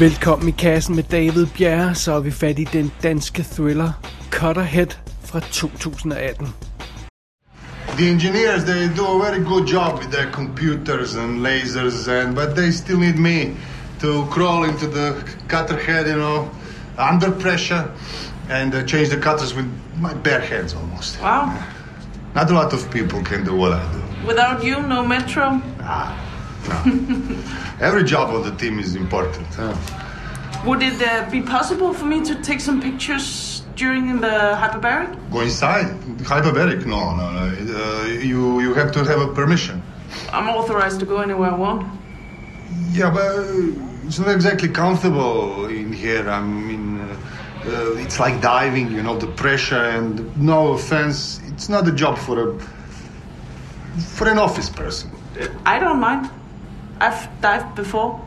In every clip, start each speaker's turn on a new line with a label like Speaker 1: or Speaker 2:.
Speaker 1: Velkommen i kassen med David Bjerre, så er vi fat i den danske thriller Cutterhead fra 2018.
Speaker 2: The engineers they do a very good job with their computers and lasers and but they still need me to crawl into the cutter head, you know, under pressure and uh, change the cutters with my bare hands almost.
Speaker 3: Wow.
Speaker 2: Not a lot of people can do what I do.
Speaker 3: Without you, no metro.
Speaker 2: Ah, no. Every job on the team is important. Huh?
Speaker 3: Would it uh, be possible for me to take some pictures during the hyperbaric?
Speaker 2: Go inside. Hyperbaric? No, no, no. Uh, you you have to have a permission.
Speaker 3: I'm authorized to go anywhere I want.
Speaker 2: Yeah, but it's not exactly comfortable in here. I mean, uh, uh, it's like diving, you know, the pressure and no offense, it's not a job for a for an office person.
Speaker 3: I don't mind. I've dived before.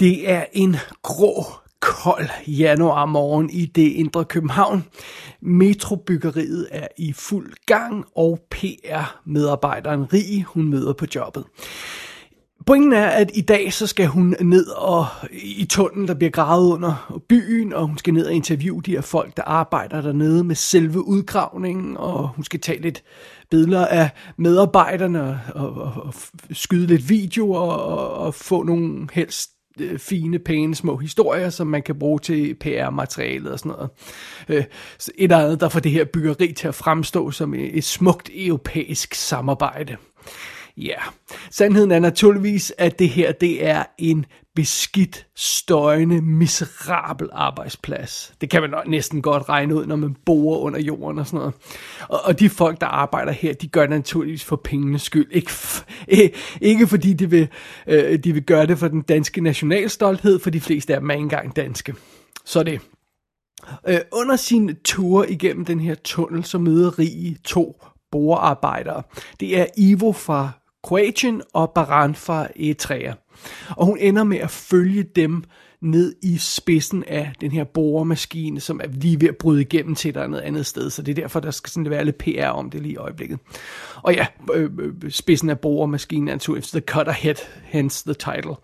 Speaker 1: Det er en grå, kold januar morgen i det indre København. Metrobyggeriet er i fuld gang, og PR-medarbejderen Rig, hun møder på jobbet. Pointen er, at i dag så skal hun ned og i tunnelen, der bliver gravet under byen, og hun skal ned og interviewe de her folk, der arbejder dernede med selve udgravningen, og hun skal tage lidt billeder af medarbejderne og, og, og, skyde lidt videoer og, og få nogle helst øh, fine, pæne, små historier, som man kan bruge til PR-materialet og sådan noget. Øh, et eller andet, der får det her byggeri til at fremstå som et, et smukt europæisk samarbejde. Ja, yeah. sandheden er naturligvis, at det her, det er en beskidt, støjende, miserabel arbejdsplads. Det kan man næsten godt regne ud, når man borer under jorden og sådan noget. Og, og de folk, der arbejder her, de gør det naturligvis for pengenes skyld. Ikke, ikke fordi de vil, øh, de vil gøre det for den danske nationalstolthed, for de fleste af dem er ikke engang danske. Så det. Øh, under sin tur igennem den her tunnel, så møder Rige to borearbejdere. Det er Ivo fra Kroatien og Baran fra Eritrea. Og hun ender med at følge dem ned i spidsen af den her boremaskine, som er lige ved at bryde igennem til et eller andet andet sted. Så det er derfor, der skal sådan være lidt PR om det lige i øjeblikket. Og ja, øh, øh spidsen af boremaskinen er naturligvis The Cutter Head, hence the title.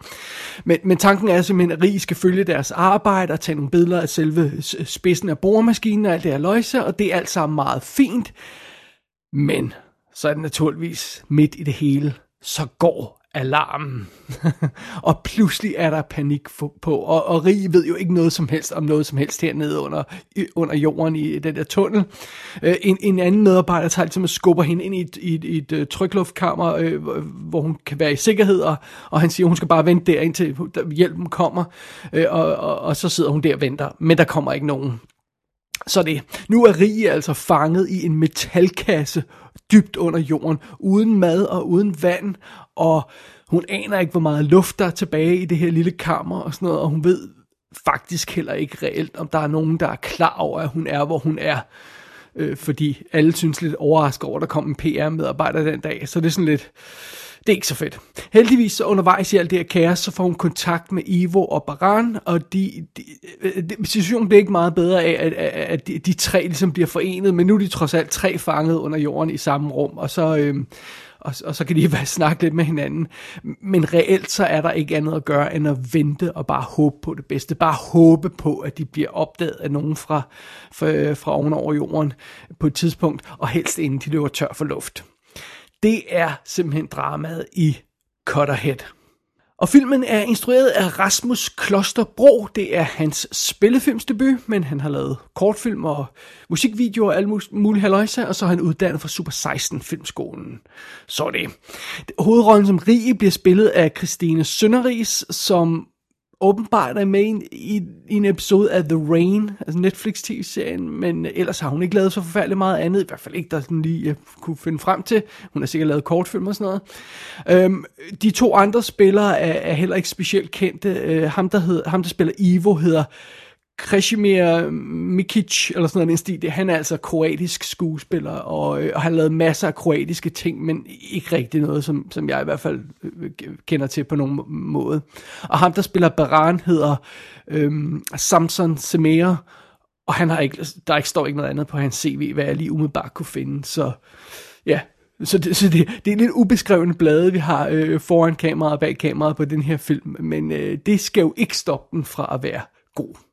Speaker 1: Men, men tanken er simpelthen, at Rig skal følge deres arbejde og tage nogle billeder af selve spidsen af boremaskinen og alt det her løjse, og det er alt sammen meget fint. Men så er det naturligvis midt i det hele, så går alarmen. og pludselig er der panik på, og, og Rig ved jo ikke noget som helst om noget som helst hernede under, under jorden i den der tunnel. Øh, en, en anden medarbejder tager ligesom og skubber hende ind i et, i et, i et, uh, trykluftkammer, øh, hvor hun kan være i sikkerhed, og, og han siger, at hun skal bare vente der, indtil hjælpen kommer, øh, og, og, og så sidder hun der og venter, men der kommer ikke nogen. Så det, nu er Rie altså fanget i en metalkasse dybt under jorden, uden mad og uden vand, og hun aner ikke, hvor meget luft der er tilbage i det her lille kammer og sådan noget, og hun ved faktisk heller ikke reelt, om der er nogen, der er klar over, at hun er, hvor hun er. Øh, fordi alle synes lidt overrasket over, at der kom en PR-medarbejder den dag, så det er sådan lidt det er ikke så fedt. Heldigvis så undervejs i alt det her kaos, så får hun kontakt med Ivo og Baran, og de, de, øh, de, situationen bliver ikke meget bedre af, at, at de, de tre ligesom bliver forenet, men nu er de trods alt tre fanget under jorden i samme rum, og så... Øh, og, og så kan de bare snakke lidt med hinanden. Men reelt så er der ikke andet at gøre, end at vente og bare håbe på det bedste. Bare håbe på, at de bliver opdaget af nogen fra, fra, øh, fra ovenover jorden på et tidspunkt, og helst inden de løber tør for luft. Det er simpelthen dramaet i Cutterhead. Og filmen er instrueret af Rasmus Klosterbro. Det er hans spillefilmsdebut, men han har lavet kortfilm og musikvideoer og alle mulige haløjser, og så er han uddannet fra Super 16 Filmskolen. Så det. Hovedrollen som Rie bliver spillet af Christine Sønderis, som åbenbart er med i, i, i en episode af The Rain, altså Netflix tv-serien, men ellers har hun ikke lavet så forfærdeligt meget andet, i hvert fald ikke, der sådan lige jeg kunne finde frem til. Hun har sikkert lavet kortfilm og sådan noget. Øhm, de to andre spillere er, er heller ikke specielt kendte. Øh, ham, der hed, ham, der spiller Ivo, hedder Krešimir Mikic, eller sådan noget, den stil, han er altså kroatisk skuespiller, og, øh, og har lavet masser af kroatiske ting, men ikke rigtig noget, som, som jeg i hvert fald øh, kender til på nogen måde. Og ham, der spiller Baran, hedder øh, Samson Semere, og han har ikke, der ikke står ikke noget andet på hans CV, hvad jeg lige umiddelbart kunne finde, så ja, Så, det, så det, det er lidt ubeskrevne blade, vi har øh, foran kameraet og bag kameraet på den her film, men øh, det skal jo ikke stoppe den fra at være god.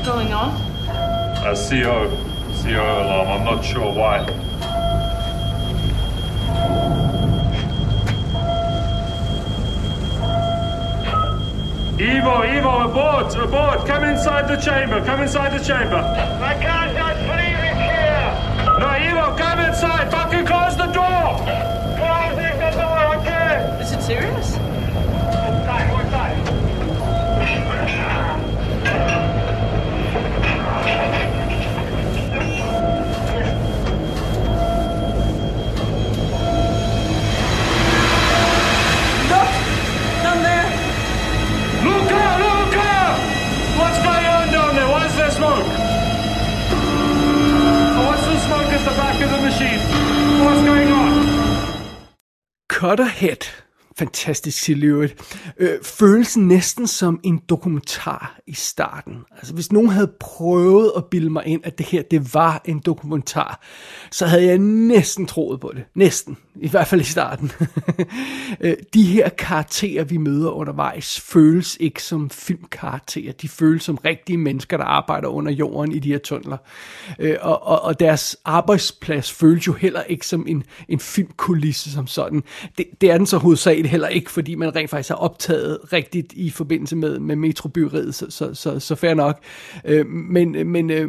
Speaker 3: What's going on?
Speaker 4: Uh, A CO. CO alarm. I'm not sure why. Evo, Evo, abort, abort. Come inside the chamber. Come inside the chamber.
Speaker 5: I can't just leave it here.
Speaker 4: No, Evo, come inside. Fucking close the door.
Speaker 5: Closing the door, okay?
Speaker 3: Is it serious?
Speaker 1: Cutterhead, fantastisk silhuet, øh, følelsen næsten som en dokumentar i starten. Altså hvis nogen havde prøvet at bilde mig ind, at det her det var en dokumentar, så havde jeg næsten troet på det. Næsten. I hvert fald i starten. Øh, de her karakterer, vi møder undervejs, føles ikke som filmkarakterer. De føles som rigtige mennesker, der arbejder under jorden i de her tunneler. Øh, Og, og, og deres arbejdsplads føles jo heller ikke som en, en filmkulisse som sådan. Det, det er den så hovedsageligt heller ikke, fordi man rent faktisk har optaget rigtigt i forbindelse med, med metrobyggeriet, så, så, så, så fair nok. Øh, Men, men, øh,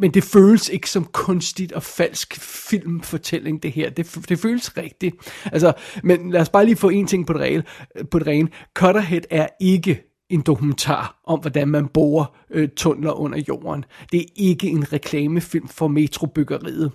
Speaker 1: men det føles ikke som kunstigt og falsk filmfortælling, det her. Det, det føles rigtigt. Altså, men lad os bare lige få en ting på det, rene, på det rene. Cutterhead er ikke en dokumentar om, hvordan man borer øh, tunneler under jorden. Det er ikke en reklamefilm for metrobyggeriet.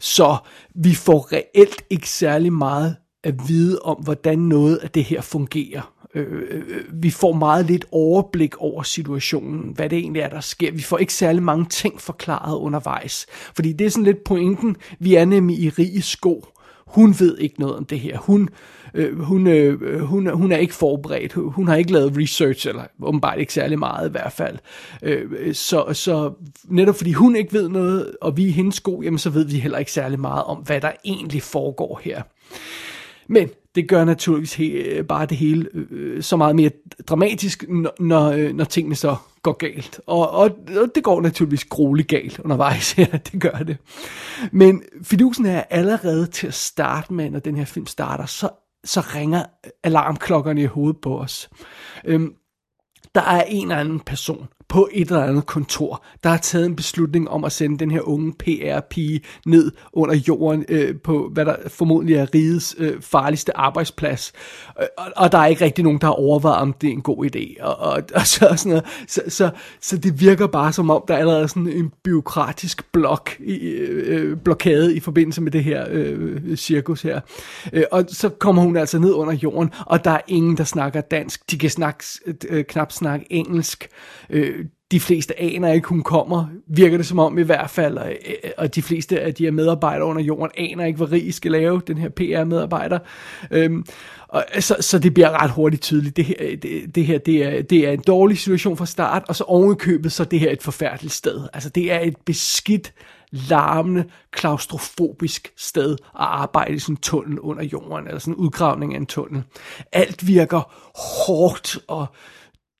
Speaker 1: Så vi får reelt ikke særlig meget at vide om, hvordan noget af det her fungerer. Øh, øh, øh, vi får meget lidt overblik over situationen, hvad det egentlig er, der sker. Vi får ikke særlig mange ting forklaret undervejs. Fordi det er sådan lidt pointen, vi er nemlig i rige sko. Hun ved ikke noget om det her. Hun, øh, hun, øh, hun, hun er ikke forberedt. Hun har ikke lavet research, eller åbenbart ikke særlig meget i hvert fald. Øh, så, så netop fordi hun ikke ved noget, og vi er i hendes sko, jamen så ved vi heller ikke særlig meget om, hvad der egentlig foregår her. Men det gør naturligvis he, øh, bare det hele øh, øh, så meget mere dramatisk, når, når, øh, når tingene så går galt. Og, og, og det går naturligvis grueligt galt undervejs her, det gør det. Men fidusen er allerede til at starte med, når den her film starter, så, så ringer alarmklokkerne i hovedet på os. Øhm, der er en eller anden person på et eller andet kontor, der har taget en beslutning om at sende den her unge PR-pige ned under jorden øh, på, hvad der formodentlig er rigets øh, farligste arbejdsplads. Og, og der er ikke rigtig nogen, der har overvejet, om det er en god idé. Og, og, og så, sådan noget. Så, så, så det virker bare som om, der er allerede sådan en byråkratisk blok i, øh, blokade i forbindelse med det her øh, cirkus her. Øh, og så kommer hun altså ned under jorden, og der er ingen, der snakker dansk. De kan snakke, øh, knap snakke engelsk. Øh, de fleste aner ikke, hun kommer, virker det som om i hvert fald, og, og de fleste af de her medarbejdere under jorden aner ikke, hvad Rig skal lave, den her PR-medarbejder. Øhm, og, så, så det bliver ret hurtigt tydeligt, det her, det, det her det er, det er en dårlig situation fra start, og så ovenkøbet, så det her et forfærdeligt sted. Altså det er et beskidt, larmende, klaustrofobisk sted at arbejde i sådan en tunnel under jorden, eller sådan en udgravning af en tunnel. Alt virker hårdt og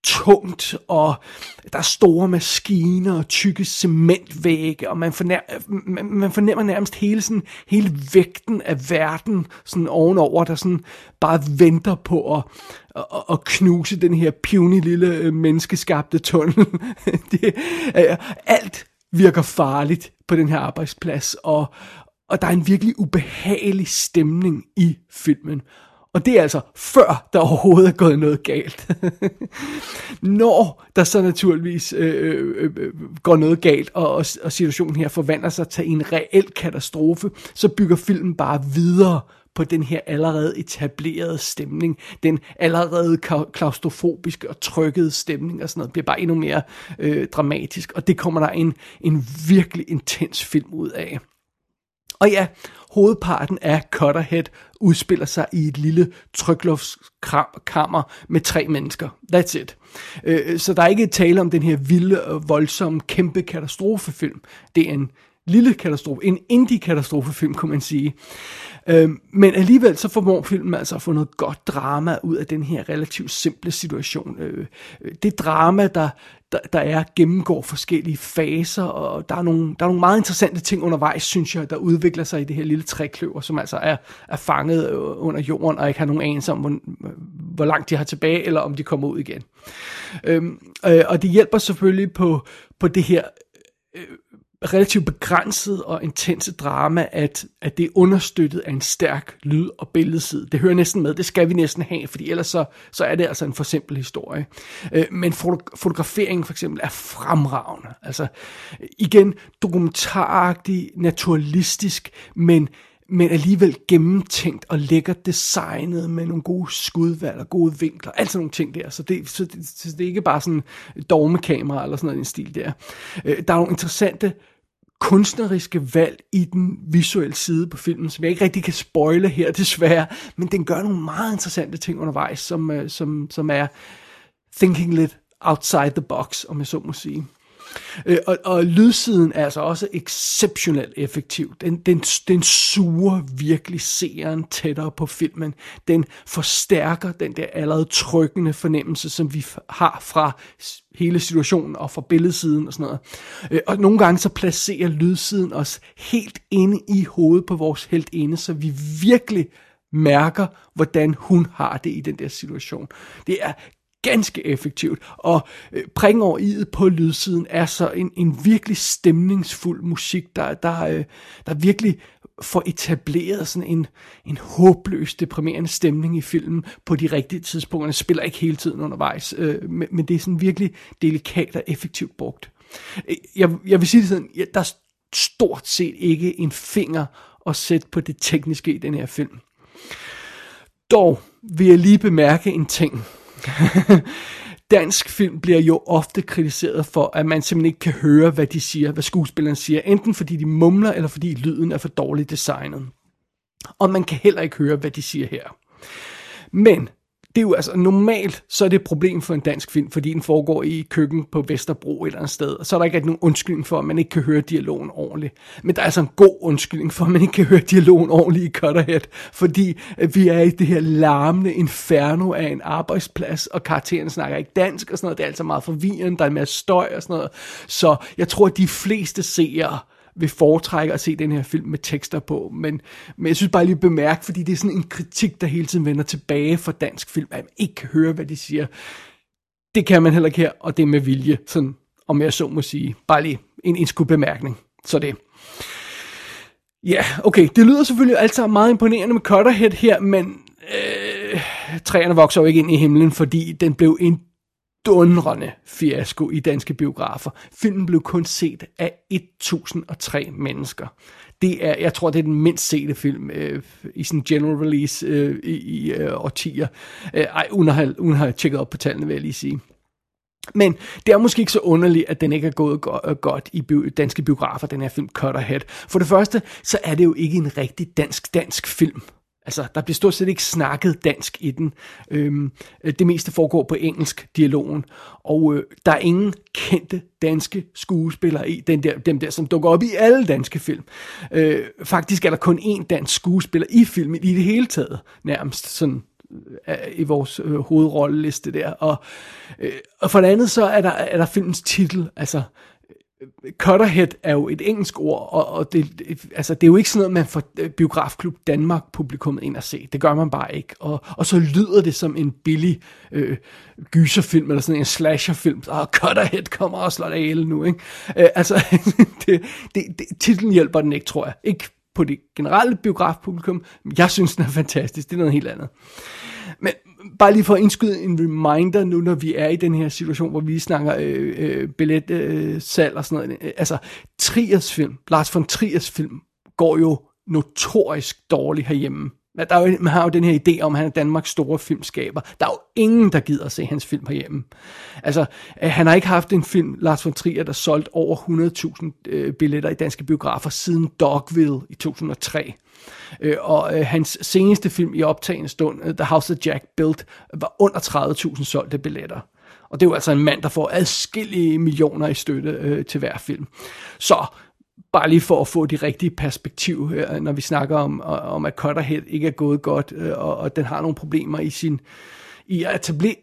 Speaker 1: tungt, og der er store maskiner og tykke cementvægge, og man fornemmer, man, man fornemmer nærmest hele, sådan, hele vægten af verden sådan ovenover, der sådan bare venter på at, at, at knuse den her puny lille øh, menneskeskabte tunnel. det, øh, alt virker farligt på den her arbejdsplads, og, og der er en virkelig ubehagelig stemning i filmen. Og det er altså før der overhovedet er gået noget galt. Når der så naturligvis øh, øh, øh, går noget galt, og, og, og situationen her forvandler sig til en reel katastrofe, så bygger filmen bare videre på den her allerede etablerede stemning, den allerede klaustrofobiske og trykkede stemning og sådan noget, bliver bare endnu mere øh, dramatisk, og det kommer der en, en virkelig intens film ud af. Og ja, hovedparten af Cutterhead udspiller sig i et lille trykluftskammer med tre mennesker. That's it. Øh, så der er ikke tale om den her vilde og voldsomme kæmpe katastrofefilm. Det er en lille katastrofe, en indie-katastrofefilm, kunne man sige. Øhm, men alligevel så formår filmen altså at få noget godt drama ud af den her relativt simple situation. Øh, øh, det drama, der, der, der er, gennemgår forskellige faser, og der er, nogle, der er nogle meget interessante ting undervejs, synes jeg, der udvikler sig i det her lille trækløver, som altså er, er fanget øh, under jorden, og ikke har nogen anelse om, hvor, hvor langt de har tilbage, eller om de kommer ud igen. Øhm, øh, og det hjælper selvfølgelig på, på det her øh, relativt begrænset og intense drama, at, at det er understøttet af en stærk lyd- og billedside. Det hører næsten med, det skal vi næsten have, fordi ellers så, så er det altså en for simpel historie. Øh, men fotograferingen for eksempel er fremragende. Altså igen dokumentaragtig, naturalistisk, men men alligevel gennemtænkt og lækkert designet med nogle gode skudvalg og gode vinkler, altså nogle ting der. Så det, så det, så det er ikke bare sådan dogmekamera eller sådan noget en stil der. Øh, der er nogle interessante kunstneriske valg i den visuelle side på filmen, som jeg ikke rigtig kan spoile her desværre, men den gør nogle meget interessante ting undervejs, som, øh, som, som er thinking lidt outside the box, om jeg så må sige. Øh, og, og lydsiden er altså også exceptionelt effektiv. Den, den, den suger virkelig seeren tættere på filmen. Den forstærker den der allerede trykkende fornemmelse, som vi har fra hele situationen og fra billedsiden og sådan noget. Øh, og nogle gange så placerer lydsiden os helt inde i hovedet på vores helt inde, så vi virkelig mærker, hvordan hun har det i den der situation. Det er ganske effektivt, og øh, pring over i'et på lydsiden er så en, en virkelig stemningsfuld musik, der, der, øh, der virkelig får etableret sådan en, en håbløs, deprimerende stemning i filmen på de rigtige tidspunkter. Den spiller ikke hele tiden undervejs, øh, men, men det er sådan virkelig delikat og effektivt brugt. Øh, jeg, jeg vil sige det sådan, der er stort set ikke en finger at sætte på det tekniske i den her film. Dog vil jeg lige bemærke en ting, Dansk film bliver jo ofte kritiseret for, at man simpelthen ikke kan høre, hvad de siger, hvad skuespilleren siger, enten fordi de mumler, eller fordi lyden er for dårligt designet. Og man kan heller ikke høre, hvad de siger her. Men det er jo altså normalt, så er det et problem for en dansk film, fordi den foregår i køkken på Vesterbro et eller andet sted, og så er der ikke nogen undskyldning for, at man ikke kan høre dialogen ordentligt. Men der er altså en god undskyldning for, at man ikke kan høre dialogen ordentligt i Cutterhead, fordi øh, vi er i det her larmende inferno af en arbejdsplads, og karakteren snakker ikke dansk og sådan noget. Det er altså meget forvirrende, der er en masse støj og sådan noget. Så jeg tror, at de fleste seere vil foretrække at se den her film med tekster på, men, men jeg synes bare lige bemærke, fordi det er sådan en kritik, der hele tiden vender tilbage for dansk film, at man ikke kan høre, hvad de siger. Det kan man heller ikke her, og det er med vilje, sådan, om jeg så må sige. Bare lige en, en bemærkning. Så det. Ja, okay, det lyder selvfølgelig alt sammen meget imponerende med Cutterhead her, men øh, træerne vokser jo ikke ind i himlen, fordi den blev en dundrende fiasko i danske biografer. Filmen blev kun set af 1003 mennesker. Det er, jeg tror, det er den mindst sete film øh, i sådan general release øh, i, i øh, årtier. Øh, ej, uden at, have, uden at have tjekket op på tallene, vil jeg lige sige. Men det er måske ikke så underligt, at den ikke er gået go- øh, godt i bi- danske biografer, den her film Cutterhead. For det første, så er det jo ikke en rigtig dansk-dansk film. Altså, der bliver stort set ikke snakket dansk i den. Øhm, øh, det meste foregår på engelsk, dialogen. Og øh, der er ingen kendte danske skuespillere i den der, dem der, som dukker op i alle danske film. Øh, faktisk er der kun én dansk skuespiller i filmen i det hele taget, nærmest sådan øh, i vores øh, hovedrolleliste der. Og, øh, og for det andet, så er der, er der filmens titel, altså Cutterhead er jo et engelsk ord, og, og det, altså, det er jo ikke sådan noget, man får øh, Biografklub Danmark publikummet ind at se. Det gør man bare ikke. Og, og så lyder det som en billig øh, gyserfilm, eller sådan en slasherfilm. Og Cutterhead kommer og slår ihjel nu, ikke? Øh, altså, det, det, det, titlen hjælper den ikke, tror jeg. Ikke på det generelle biografpublikum. Jeg synes, den er fantastisk. Det er noget helt andet. Men bare lige for at indskyde en reminder nu, når vi er i den her situation, hvor vi snakker øh, øh, billetssalg øh, og sådan noget. Altså, Triers film, Lars von Triers film, går jo notorisk dårligt herhjemme. Der er jo, man har jo den her idé om, at han er Danmarks store filmskaber. Der er jo ingen, der gider at se hans film herhjemme. Altså, øh, han har ikke haft en film, Lars von Trier, der solgt over 100.000 øh, billetter i danske biografer siden Dogville i 2003. Øh, og øh, hans seneste film i optagende stund, øh, The House of Jack Built, var under 30.000 solgte billetter. Og det er jo altså en mand, der får adskillige millioner i støtte øh, til hver film. Så bare lige for at få de rigtige perspektiv, her, når vi snakker om, om at Cutterhead ikke er gået godt, øh, og, og den har nogle problemer i sin i at etablere,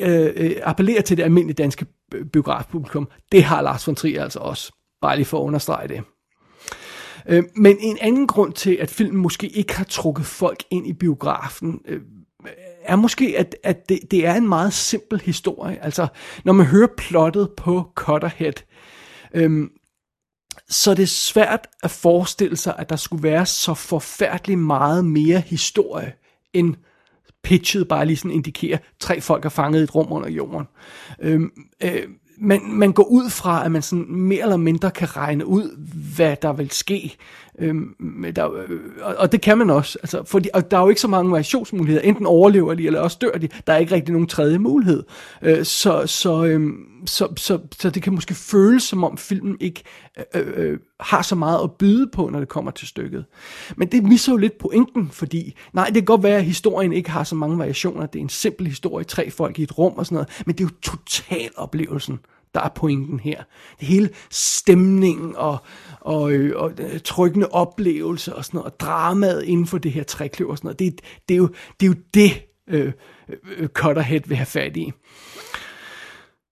Speaker 1: øh, øh, appellere til det almindelige danske biografpublikum. Det har Lars von Trier altså også. Bare lige for at understrege det. Øh, men en anden grund til, at filmen måske ikke har trukket folk ind i biografen, øh, er måske, at, at det, det er en meget simpel historie. Altså, når man hører plottet på Cutterhead, øhm, så det er svært at forestille sig, at der skulle være så forfærdeligt meget mere historie, end pitchet bare lige sådan indikerer, tre folk er fanget i et rum under jorden. Øhm, øh, man, man går ud fra, at man sådan mere eller mindre kan regne ud, hvad der vil ske. Øhm, der, øh, og det kan man også. Altså, fordi, og der er jo ikke så mange variationsmuligheder. Enten overlever de, eller også dør de. Der er ikke rigtig nogen tredje mulighed. Øh, så, så, øh, så, så, så det kan måske føles, som om filmen ikke øh, øh, øh, har så meget at byde på, når det kommer til stykket. Men det misser jo lidt pointen, fordi nej, det kan godt være, at historien ikke har så mange variationer. Det er en simpel historie, tre folk i et rum og sådan noget. Men det er jo total oplevelsen der er pointen her. Det hele stemningen og, og, øh, og, og trykkende oplevelse og sådan noget, og dramaet inden for det her trækløv og sådan noget, det, det, er, jo, det er jo det, øh, øh, Cutterhead vil have fat i.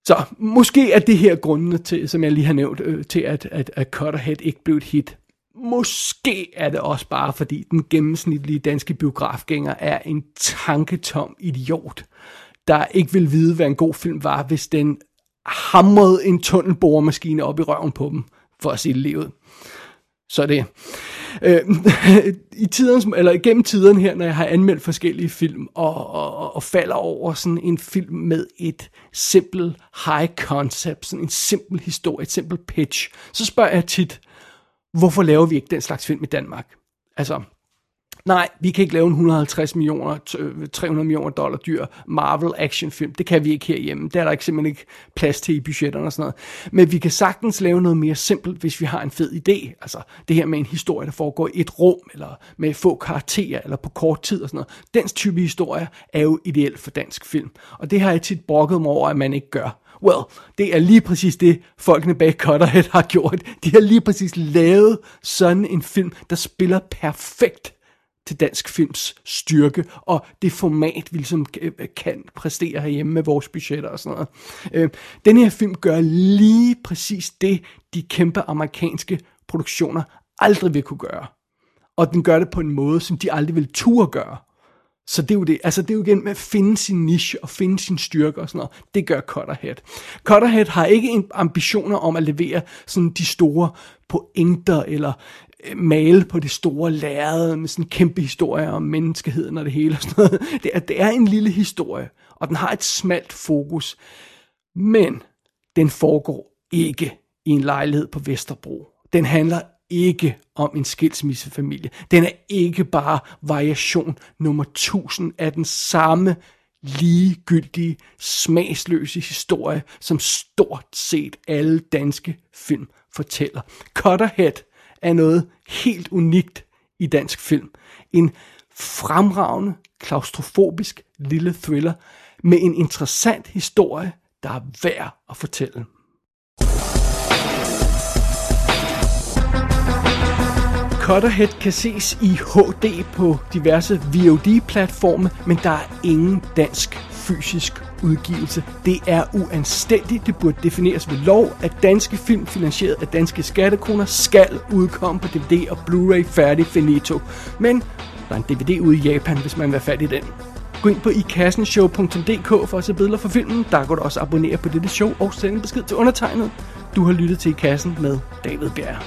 Speaker 1: Så måske er det her grundene til, som jeg lige har nævnt, øh, til at, at, at Cutterhead ikke blev et hit. Måske er det også bare, fordi den gennemsnitlige danske biografgænger er en tanketom idiot, der ikke vil vide, hvad en god film var, hvis den hamrede en tunnelboremaskine op i røven på dem, for at se livet. Så det. Øh, I tidens, eller gennem tiden her, når jeg har anmeldt forskellige film, og, og, og falder over sådan en film med et simpelt high concept, sådan en simpel historie, et simpelt pitch, så spørger jeg tit, hvorfor laver vi ikke den slags film i Danmark? Altså, nej, vi kan ikke lave en 150 millioner, 300 øh, millioner dollar dyr Marvel actionfilm. Det kan vi ikke herhjemme. Det er der ikke simpelthen ikke plads til i budgetterne og sådan noget. Men vi kan sagtens lave noget mere simpelt, hvis vi har en fed idé. Altså det her med en historie, der foregår i et rum, eller med få karakterer, eller på kort tid og sådan noget. Den type historie er jo ideelt for dansk film. Og det har jeg tit brokket mig over, at man ikke gør. Well, det er lige præcis det, folkene bag Cutterhead har gjort. De har lige præcis lavet sådan en film, der spiller perfekt til dansk films styrke, og det format, vi ligesom øh, kan præstere herhjemme med vores budgetter og sådan noget. Øh, den her film gør lige præcis det, de kæmpe amerikanske produktioner aldrig vil kunne gøre. Og den gør det på en måde, som de aldrig vil turde gøre. Så det er jo det. Altså det er jo igen med at finde sin niche og finde sin styrke og sådan noget. Det gør Cutterhead. Cutterhead har ikke ambitioner om at levere sådan de store pointer eller Øh, male på det store lærred med sådan en kæmpe historie om menneskeheden og det hele og sådan noget. Det er, det er en lille historie, og den har et smalt fokus, men den foregår ikke i en lejlighed på Vesterbro. Den handler ikke om en skilsmissefamilie. Den er ikke bare variation nummer 1000 af den samme ligegyldige, smagsløse historie, som stort set alle danske film fortæller. Cutterhead er noget helt unikt i dansk film. En fremragende, klaustrofobisk lille thriller med en interessant historie, der er værd at fortælle. Cutterhead kan ses i HD på diverse VOD-platforme, men der er ingen dansk fysisk udgivelse. Det er uanstændigt. Det burde defineres ved lov, at danske film finansieret af danske skattekroner skal udkomme på DVD og Blu-ray færdig finito. Men der er en DVD ude i Japan, hvis man vil være fat i den. Gå ind på ikassenshow.dk for at se billeder fra filmen. Der kan du også abonnere på dette show og sende en besked til undertegnet. Du har lyttet til I Kassen med David Bjerg.